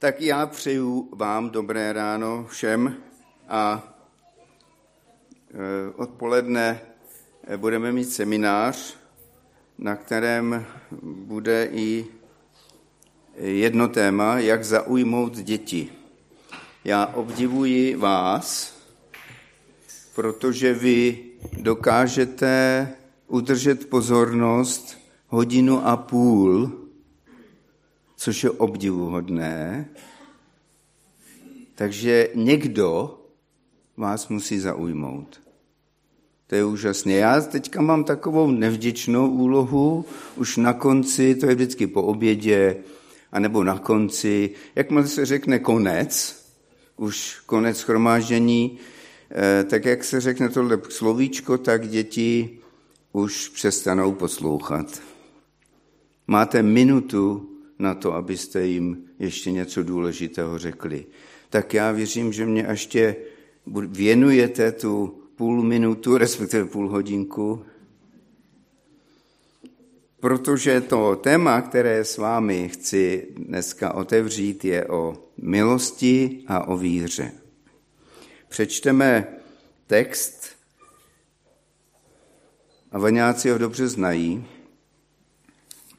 Tak já přeju vám dobré ráno všem a e, odpoledne budeme mít seminář, na kterém bude i jedno téma, jak zaujmout děti. Já obdivuji vás, protože vy dokážete udržet pozornost hodinu a půl což je obdivuhodné. Takže někdo vás musí zaujmout. To je úžasné. Já teďka mám takovou nevděčnou úlohu, už na konci, to je vždycky po obědě, anebo na konci, jakmile se řekne konec, už konec schromáždění, eh, tak jak se řekne tohle slovíčko, tak děti už přestanou poslouchat. Máte minutu na to, abyste jim ještě něco důležitého řekli. Tak já věřím, že mě ještě věnujete tu půl minutu, respektive půl hodinku, protože to téma, které s vámi chci dneska otevřít, je o milosti a o víře. Přečteme text, a vaňáci ho dobře znají,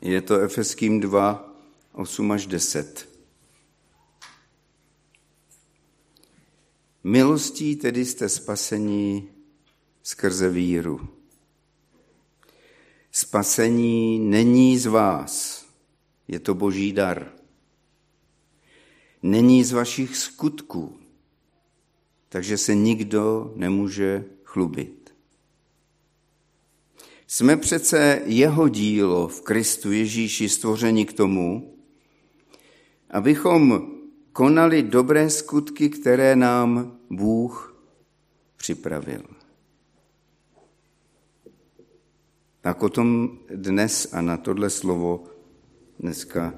je to Efeským 2, 8 až 10. Milostí tedy jste spasení skrze víru. Spasení není z vás, je to boží dar. Není z vašich skutků, takže se nikdo nemůže chlubit. Jsme přece jeho dílo v Kristu Ježíši stvoření k tomu, abychom konali dobré skutky, které nám Bůh připravil. Tak o tom dnes a na tohle slovo dneska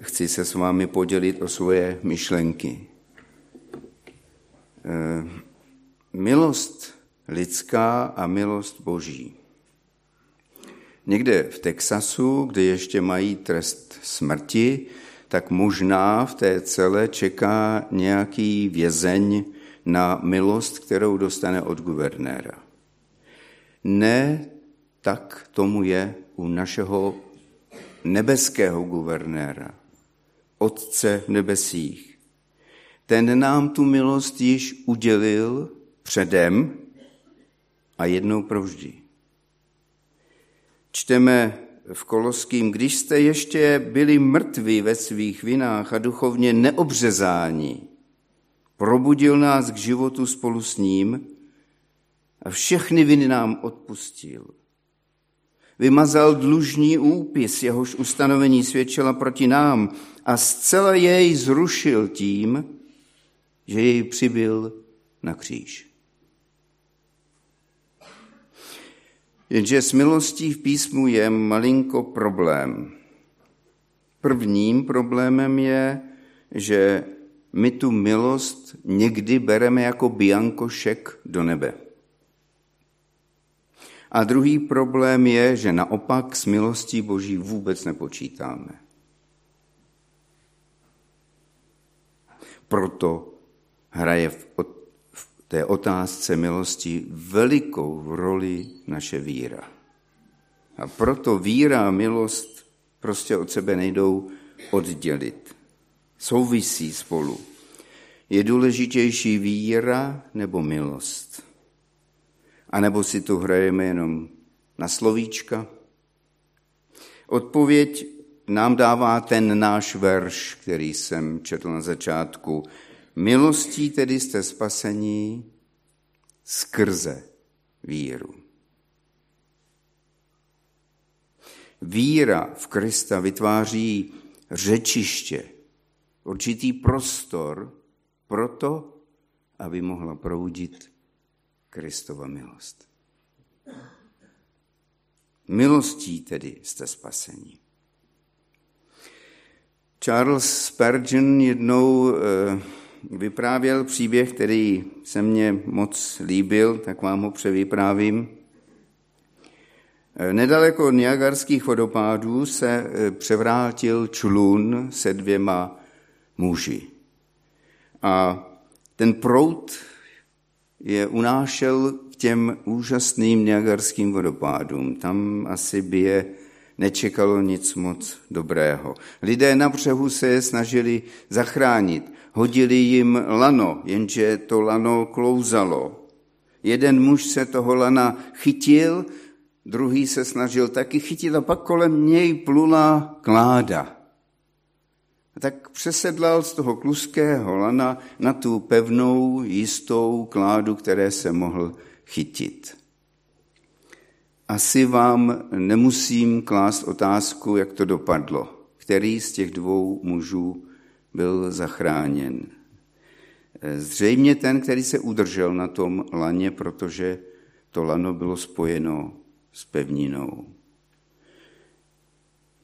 chci se s vámi podělit o svoje myšlenky. Eh, milost lidská a milost boží. Někde v Texasu, kde ještě mají trest smrti, tak možná v té celé čeká nějaký vězeň na milost, kterou dostane od guvernéra. Ne tak tomu je u našeho nebeského guvernéra, Otce v nebesích. Ten nám tu milost již udělil předem a jednou provždy. Čteme v Koloským, když jste ještě byli mrtví ve svých vinách a duchovně neobřezáni, probudil nás k životu spolu s ním a všechny viny nám odpustil. Vymazal dlužní úpis, jehož ustanovení svědčila proti nám a zcela jej zrušil tím, že jej přibyl na kříž. Jenže s milostí v písmu je malinko problém. Prvním problémem je, že my tu milost někdy bereme jako biankošek do nebe. A druhý problém je, že naopak s milostí Boží vůbec nepočítáme. Proto hraje v té otázce milosti velikou roli naše víra. A proto víra a milost prostě od sebe nejdou oddělit. Souvisí spolu. Je důležitější víra nebo milost? A nebo si tu hrajeme jenom na slovíčka? Odpověď nám dává ten náš verš, který jsem četl na začátku. Milostí tedy jste spasení skrze víru. Víra v Krista vytváří řečiště, určitý prostor pro to, aby mohla proudit Kristova milost. Milostí tedy jste spasení. Charles Spurgeon jednou eh, vyprávěl příběh, který se mně moc líbil, tak vám ho převyprávím. Nedaleko od Niagarských vodopádů se eh, převrátil člun se dvěma muži. A ten prout je unášel k těm úžasným niagarským vodopádům. Tam asi by je nečekalo nic moc dobrého. Lidé na břehu se je snažili zachránit. Hodili jim lano, jenže to lano klouzalo. Jeden muž se toho lana chytil, druhý se snažil taky chytit a pak kolem něj plula kláda. A tak přesedlal z toho kluského lana na tu pevnou, jistou kládu, které se mohl chytit. Asi vám nemusím klást otázku, jak to dopadlo. Který z těch dvou mužů byl zachráněn. Zřejmě ten, který se udržel na tom laně, protože to lano bylo spojeno s pevninou.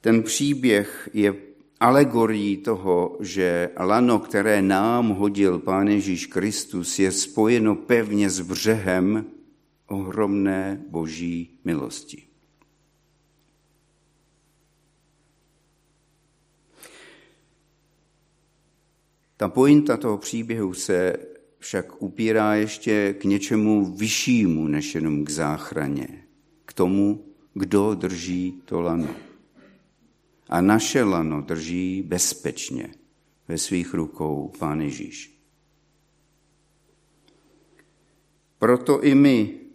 Ten příběh je alegorií toho, že lano, které nám hodil Pán Ježíš Kristus, je spojeno pevně s břehem ohromné boží milosti. Ta pointa toho příběhu se však upírá ještě k něčemu vyššímu než jenom k záchraně, k tomu, kdo drží to lano. A naše lano drží bezpečně ve svých rukou Pán Ježíš. Proto i my,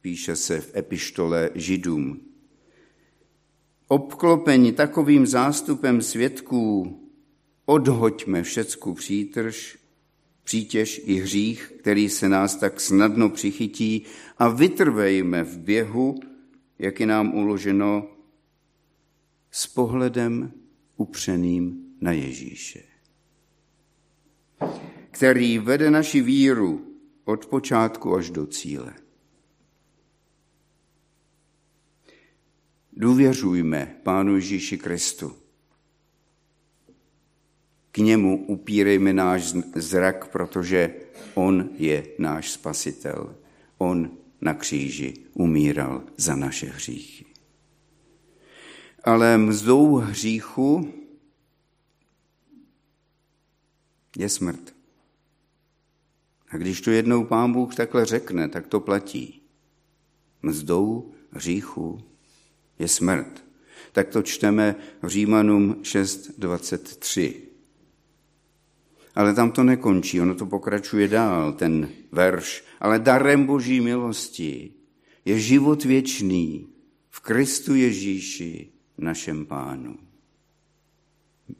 píše se v epištole Židům, obklopeni takovým zástupem svědků, odhoďme všecku přítrž, přítěž i hřích, který se nás tak snadno přichytí a vytrvejme v běhu, jak je nám uloženo, s pohledem upřeným na Ježíše, který vede naši víru od počátku až do cíle. Důvěřujme Pánu Ježíši Kristu. K němu upírejme náš zrak, protože on je náš spasitel. On na kříži umíral za naše hříchy. Ale mzdou hříchu je smrt. A když to jednou pán Bůh takhle řekne, tak to platí. Mzdou hříchu je smrt. Tak to čteme v Římanům 6.23. Ale tam to nekončí, ono to pokračuje dál, ten verš. Ale darem boží milosti je život věčný v Kristu Ježíši, našem pánu.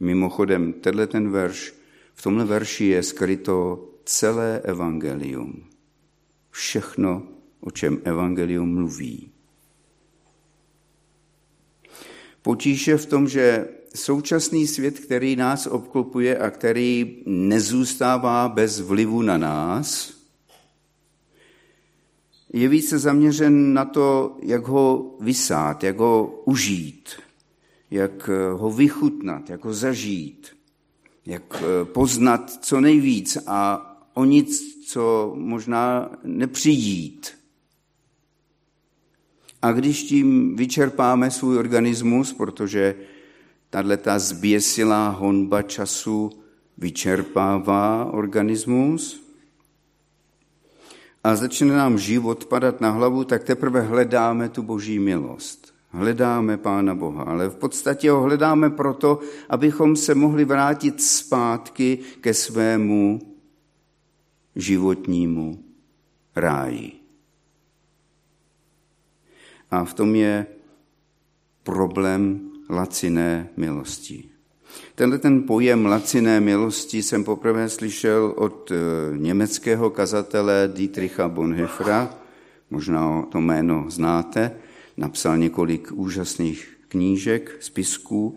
Mimochodem, tenhle ten verš, v tomhle verši je skryto celé evangelium. Všechno, o čem evangelium mluví. Potíž je v tom, že současný svět, který nás obklopuje a který nezůstává bez vlivu na nás, je více zaměřen na to, jak ho vysát, jak ho užít, jak ho vychutnat, jak ho zažít, jak poznat co nejvíc a o nic, co možná nepřijít. A když tím vyčerpáme svůj organismus, protože tahle ta zběsilá honba času vyčerpává organismus a začne nám život padat na hlavu, tak teprve hledáme tu boží milost. Hledáme Pána Boha, ale v podstatě ho hledáme proto, abychom se mohli vrátit zpátky ke svému životnímu ráji. A v tom je problém laciné milosti. Tenhle ten pojem laciné milosti jsem poprvé slyšel od eh, německého kazatele Dietricha Bonhoeffera, možná to jméno znáte, napsal několik úžasných knížek, spisků,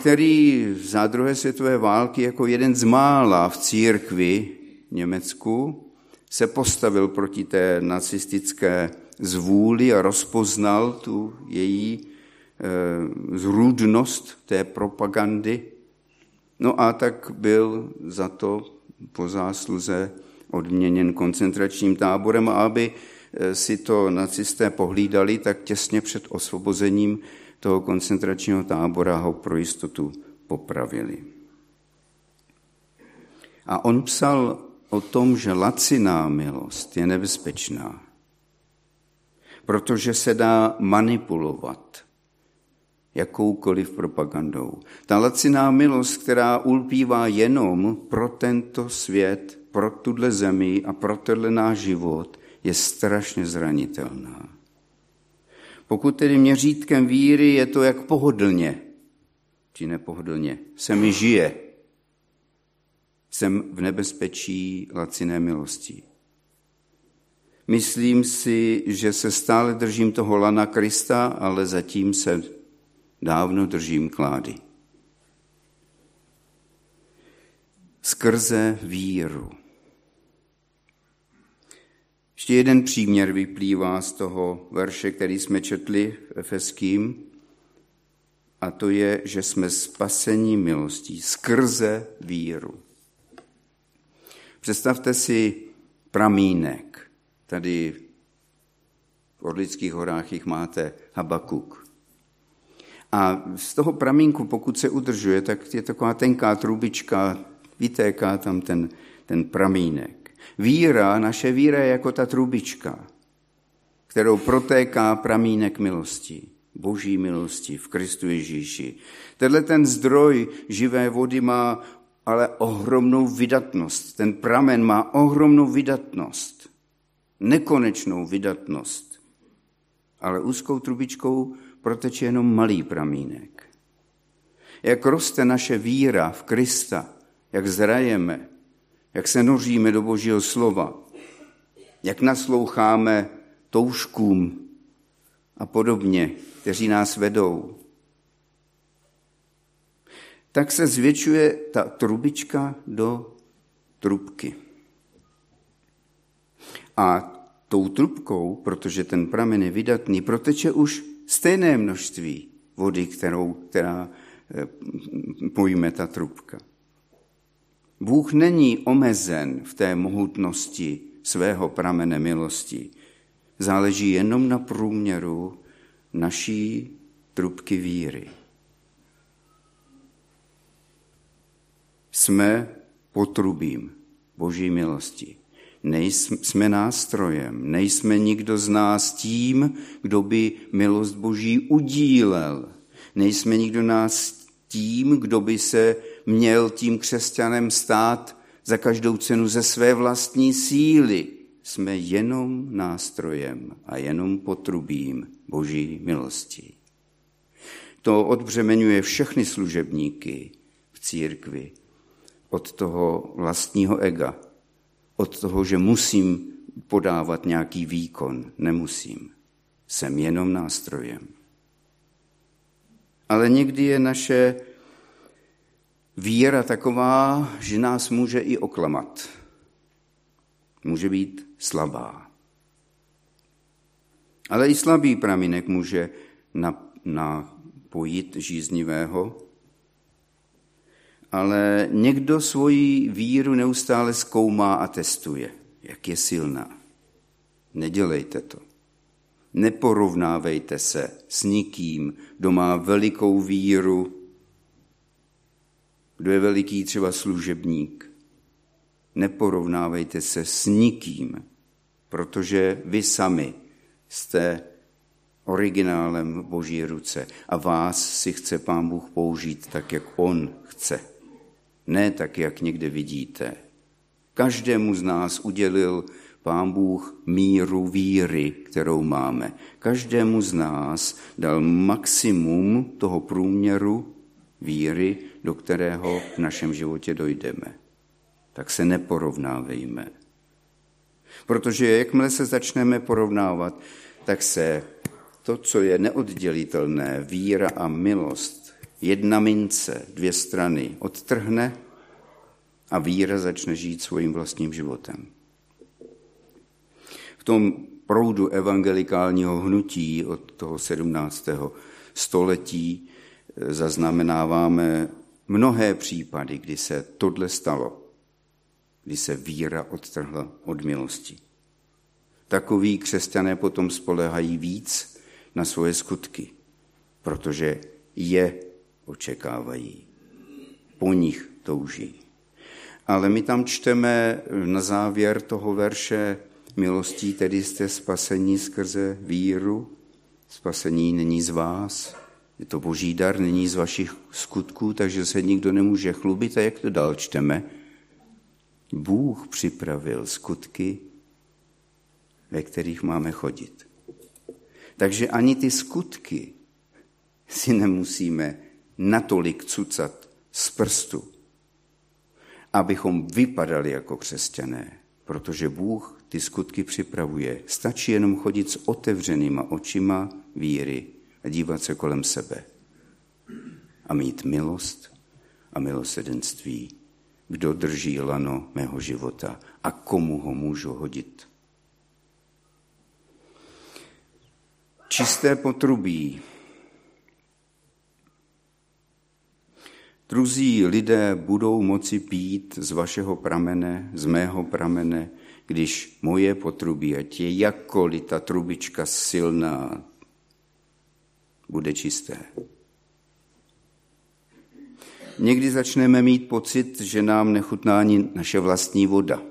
který za druhé světové války jako jeden z mála v církvi Německu se postavil proti té nacistické zvůli a rozpoznal tu její e, zrůdnost té propagandy. No a tak byl za to po zásluze odměněn koncentračním táborem a aby eh, si to nacisté pohlídali, tak těsně před osvobozením toho koncentračního tábora ho pro jistotu popravili. A on psal o tom, že laciná milost je nebezpečná, protože se dá manipulovat jakoukoliv propagandou. Ta laciná milost, která ulpívá jenom pro tento svět, pro tuhle zemi a pro tenhle náš život, je strašně zranitelná. Pokud tedy měřítkem víry je to, jak pohodlně, či nepohodlně, se mi žije, jsem v nebezpečí laciné milosti. Myslím si, že se stále držím toho lana Krista, ale zatím se dávno držím klády. Skrze víru. Ještě jeden příměr vyplývá z toho verše, který jsme četli v Efeským, a to je, že jsme spasení milostí skrze víru. Představte si pramínek. Tady v Orlických horách jich máte Habakuk. A z toho pramínku, pokud se udržuje, tak je taková tenká trubička, vytéká tam ten, ten pramínek. Víra, naše víra je jako ta trubička, kterou protéká pramínek milosti, boží milosti v Kristu Ježíši. Tenhle ten zdroj živé vody má ale ohromnou vydatnost. Ten pramen má ohromnou vydatnost, nekonečnou vydatnost. Ale úzkou trubičkou proteče jenom malý pramínek. Jak roste naše víra v Krista, jak zrajeme, jak se noříme do Božího slova, jak nasloucháme touškům a podobně, kteří nás vedou, tak se zvětšuje ta trubička do trubky. A tou trubkou, protože ten pramen je vydatný, proteče už stejné množství vody, kterou, která eh, pojme ta trubka. Bůh není omezen v té mohutnosti svého pramene milosti. Záleží jenom na průměru naší trubky víry. Jsme potrubím Boží milosti. Nejsme nástrojem, nejsme nikdo z nás tím, kdo by milost Boží udílel. Nejsme nikdo nás tím, kdo by se měl tím křesťanem stát za každou cenu ze své vlastní síly. Jsme jenom nástrojem a jenom potrubím Boží milosti. To odbřemenuje všechny služebníky v církvi od toho vlastního ega, od toho, že musím podávat nějaký výkon. Nemusím. Jsem jenom nástrojem. Ale někdy je naše víra taková, že nás může i oklamat. Může být slabá. Ale i slabý pramínek může napojit žíznivého ale někdo svoji víru neustále zkoumá a testuje, jak je silná. Nedělejte to. Neporovnávejte se s nikým, kdo má velikou víru, kdo je veliký třeba služebník. Neporovnávejte se s nikým, protože vy sami jste originálem Boží ruce a vás si chce Pán Bůh použít tak, jak On chce ne tak, jak někde vidíte. Každému z nás udělil Pán Bůh míru víry, kterou máme. Každému z nás dal maximum toho průměru víry, do kterého v našem životě dojdeme. Tak se neporovnávejme. Protože jakmile se začneme porovnávat, tak se to, co je neoddělitelné, víra a milost, jedna mince, dvě strany odtrhne a víra začne žít svým vlastním životem. V tom proudu evangelikálního hnutí od toho 17. století eh, zaznamenáváme mnohé případy, kdy se tohle stalo, kdy se víra odtrhla od milosti. Takoví křesťané potom spolehají víc na svoje skutky, protože je očekávají. Po nich touží. Ale my tam čteme na závěr toho verše milostí, tedy jste spasení skrze víru. Spasení není z vás, je to boží dar, není z vašich skutků, takže se nikdo nemůže chlubit. A jak to dál čteme? Bůh připravil skutky, ve kterých máme chodit. Takže ani ty skutky si nemusíme natolik cucat z prstu, abychom vypadali jako křesťané, protože Bůh ty skutky připravuje. Stačí jenom chodit s otevřenýma očima víry a dívat se kolem sebe a mít milost a milosedenství. Kdo drží lano mého života a komu ho můžu hodit? Čisté potrubí. Druzí lidé budou moci pít z vašeho pramene, z mého pramene, když moje potrubí, ať je jakkoliv ta trubička silná, bude čisté. Někdy začneme mít pocit, že nám nechutná ani naše vlastní voda.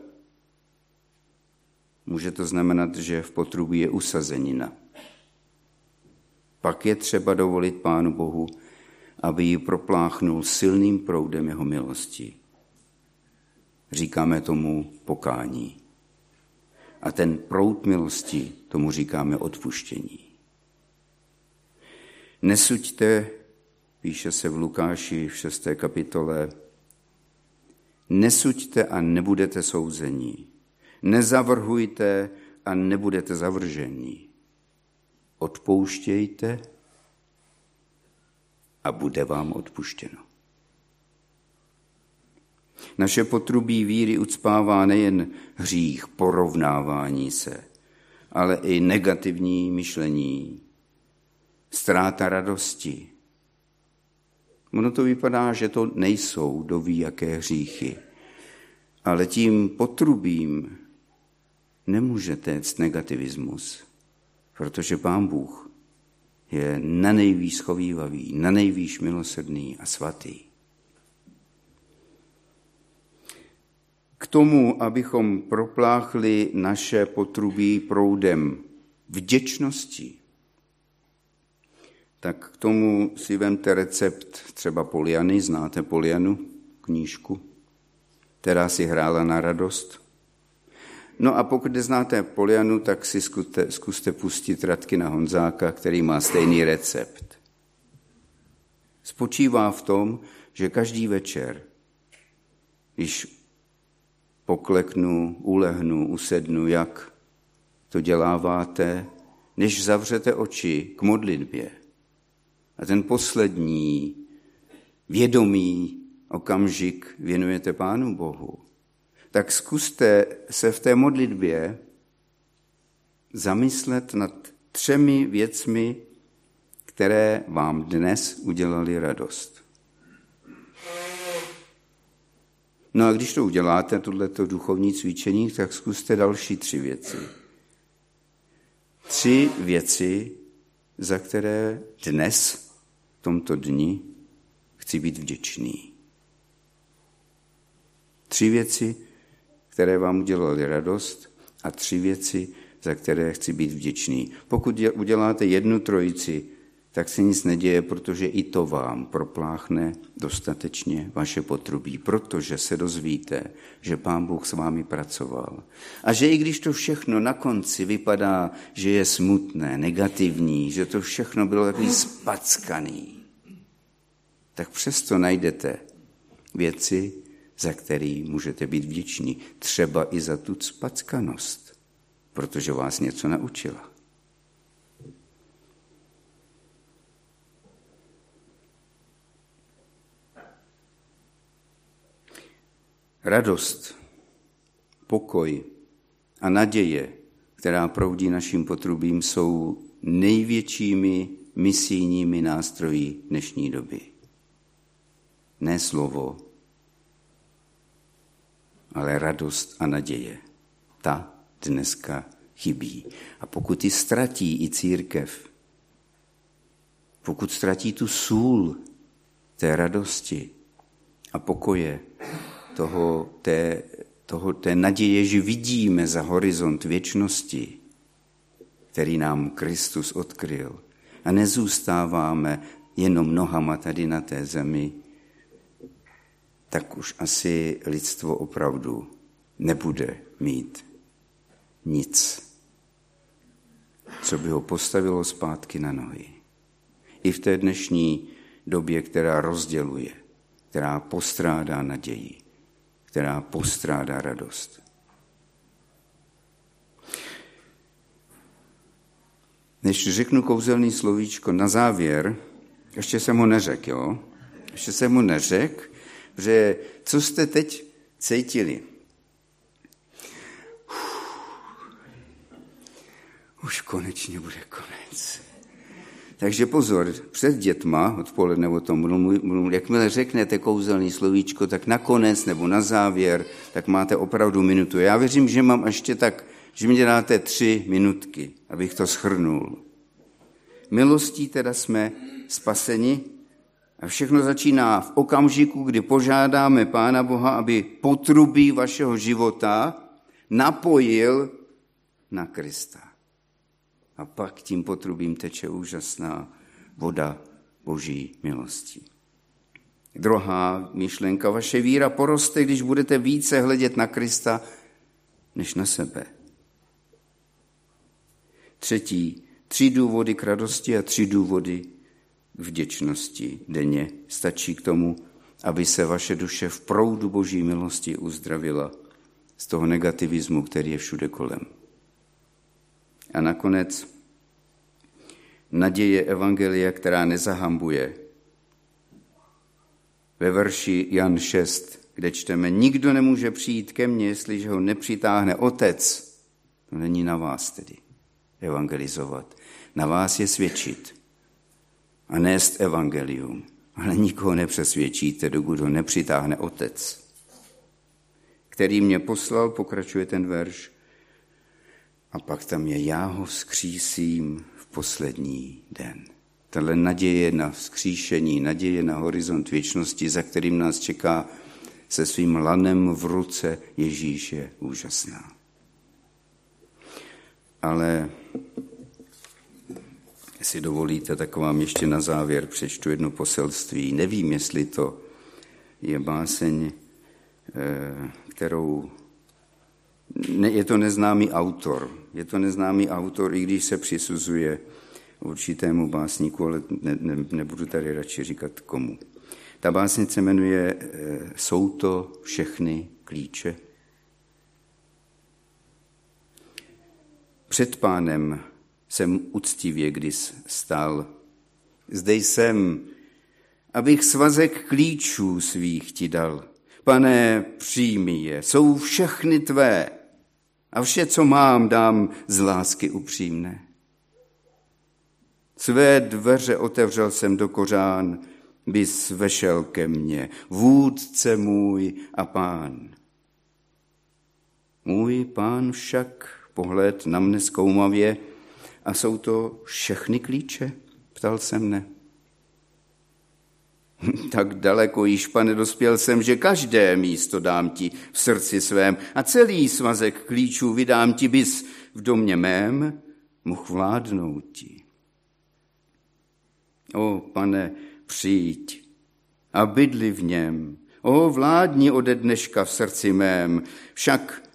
Může to znamenat, že v potrubí je usazenina. Pak je třeba dovolit Pánu Bohu, aby ji propláchnul silným proudem jeho milosti. Říkáme tomu pokání. A ten proud milosti, tomu říkáme odpuštění. Nesuďte, píše se v Lukáši v 6. kapitole, nesuďte a nebudete souzení. Nezavrhujte a nebudete zavržení. Odpouštějte a bude vám odpuštěno. Naše potrubí víry ucpává nejen hřích, porovnávání se, ale i negativní myšlení, ztráta radosti. Ono to vypadá, že to nejsou doví jaké hříchy, ale tím potrubím nemůže téct negativismus, protože Pán Bůh je na nejvýš schovývavý, na nejvýš milosrdný a svatý. K tomu, abychom propláchli naše potrubí proudem vděčnosti, tak k tomu si vemte recept třeba Poliany, znáte Polianu, knížku, která si hrála na radost. No a pokud neznáte Polianu, tak si zkuste, zkuste pustit Radky na Honzáka, který má stejný recept. Spočívá v tom, že každý večer, když pokleknu, ulehnu, usednu, jak to děláváte, než zavřete oči k modlitbě, a ten poslední vědomý okamžik věnujete Pánu Bohu, tak zkuste se v té modlitbě zamyslet nad třemi věcmi, které vám dnes udělali radost. No a když to uděláte, tohleto duchovní cvičení, tak zkuste další tři věci. Tři věci, za které dnes tomto dni chci být vděčný. Tři věci, které vám udělaly radost a tři věci, za které chci být vděčný. Pokud uděláte jednu trojici, tak se nic neděje, protože i to vám propláchne dostatečně vaše potrubí, protože se dozvíte, že Pán Bůh s vámi pracoval. A že i když to všechno na konci vypadá, že je smutné, negativní, že to všechno bylo takový spackaný, tak přesto najdete věci, za který můžete být vděční. Třeba i za tu spackanost, protože vás něco naučila. Radost, pokoj a naděje, která proudí naším potrubím, jsou největšími misijními nástroji dnešní doby ne slovo, ale radost a naděje. Ta dneska chybí. A pokud ji ztratí i církev, pokud ztratí tu sůl té radosti a pokoje, toho, té, toho, té naděje, že vidíme za horizont věčnosti, který nám Kristus odkryl. A nezůstáváme jenom nohama tady na té zemi, tak už asi lidstvo opravdu nebude mít nic, co by ho postavilo zpátky na nohy. I v té dnešní době, která rozděluje, která postrádá naději, která postrádá radost. Než řeknu kouzelný slovíčko na závěr, ještě jsem ho neřekl, jo? Ještě jsem mu neřekl, že co jste teď cítili? Už konečně bude konec. Takže pozor, před dětma, odpoledne o tom jakmile řeknete kouzelný slovíčko, tak nakonec nebo na závěr, tak máte opravdu minutu. Já věřím, že mám ještě tak, že mi dáte tři minutky, abych to schrnul. Milostí teda jsme spaseni a všechno začíná v okamžiku, kdy požádáme Pána Boha, aby potrubí vašeho života napojil na Krista. A pak tím potrubím teče úžasná voda Boží milosti. Druhá myšlenka, vaše víra poroste, když budete více hledět na Krista než na sebe. Třetí, tři důvody k radosti a tři důvody vděčnosti denně stačí k tomu, aby se vaše duše v proudu Boží milosti uzdravila z toho negativismu, který je všude kolem. A nakonec naděje Evangelia, která nezahambuje. Ve verši Jan 6, kde čteme, nikdo nemůže přijít ke mně, jestliže ho nepřitáhne otec. To není na vás tedy evangelizovat. Na vás je svědčit a nést evangelium. Ale nikoho nepřesvědčíte, dokud ho nepřitáhne otec. Který mě poslal, pokračuje ten verš, a pak tam je, já ho vzkřísím v poslední den. Tahle naděje na vzkříšení, naděje na horizont věčnosti, za kterým nás čeká se svým lanem v ruce Ježíš je úžasná. Ale jestli dovolíte, tak vám ještě na závěr přečtu jedno poselství. Nevím, jestli to je báseň, eh, kterou je to neznámý autor. Je to neznámý autor, i když se přisuzuje určitému básníku, ale ne, ne, nebudu tady radši říkat komu. Ta básnice se jmenuje eh, Jsou to všechny klíče? Před pánem jsem uctivě když stál. Zde jsem, abych svazek klíčů svých ti dal. Pane, přijmi je, jsou všechny tvé a vše, co mám, dám z lásky upřímné. Své dveře otevřel jsem do kořán, bys vešel ke mně, vůdce můj a pán. Můj pán však pohled na mne zkoumavě, a jsou to všechny klíče? Ptal se mne. Tak daleko již, pane, dospěl jsem, že každé místo dám ti v srdci svém a celý svazek klíčů vydám ti, bys v domě mém mohl vládnout ti. O, pane, přijď a bydli v něm. O, vládni ode dneška v srdci mém. Však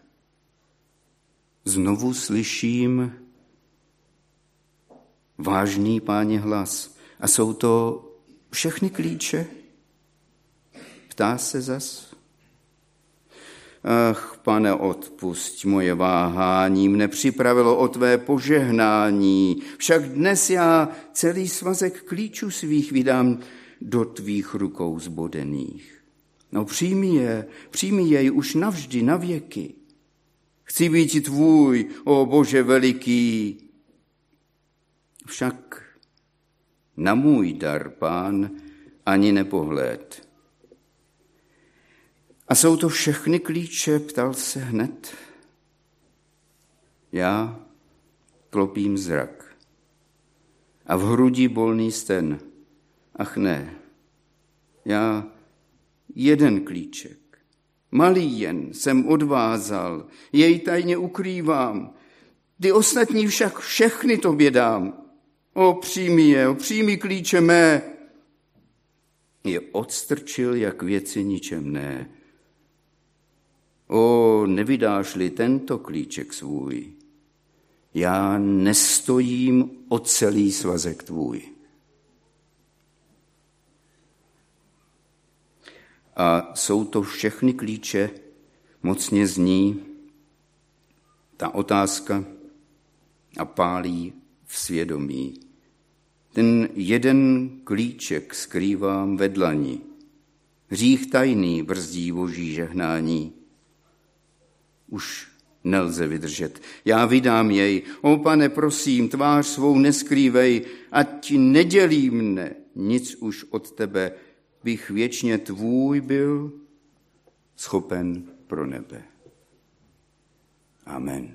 znovu slyším vážný páně hlas. A jsou to všechny klíče? Ptá se zas. Ach, pane, odpusť moje váhání, mne připravilo o tvé požehnání. Však dnes já celý svazek klíčů svých vydám do tvých rukou zbodených. No přijmi je, přijmi jej už navždy, na věky. Chci být tvůj, o Bože veliký. Však na můj dar, pán, ani nepohled. A jsou to všechny klíče, ptal se hned. Já klopím zrak a v hrudi bolný sten. Ach ne, já jeden klíček, Malý jen jsem odvázal, jej tajně ukrývám. Ty ostatní však všechny tobě dám. O, přijmi je, o, přijmi klíče mé. Je odstrčil jak věci ničemné. O, nevydáš-li tento klíček svůj, já nestojím o celý svazek tvůj. A jsou to všechny klíče, mocně zní ta otázka a pálí v svědomí. Ten jeden klíček skrývám ve dlani. Hřích tajný brzdí boží žehnání. Už nelze vydržet. Já vydám jej. O pane, prosím, tvář svou neskrývej, ať ti nedělí mne nic už od tebe, bych věčně tvůj byl, schopen pro nebe. Amen.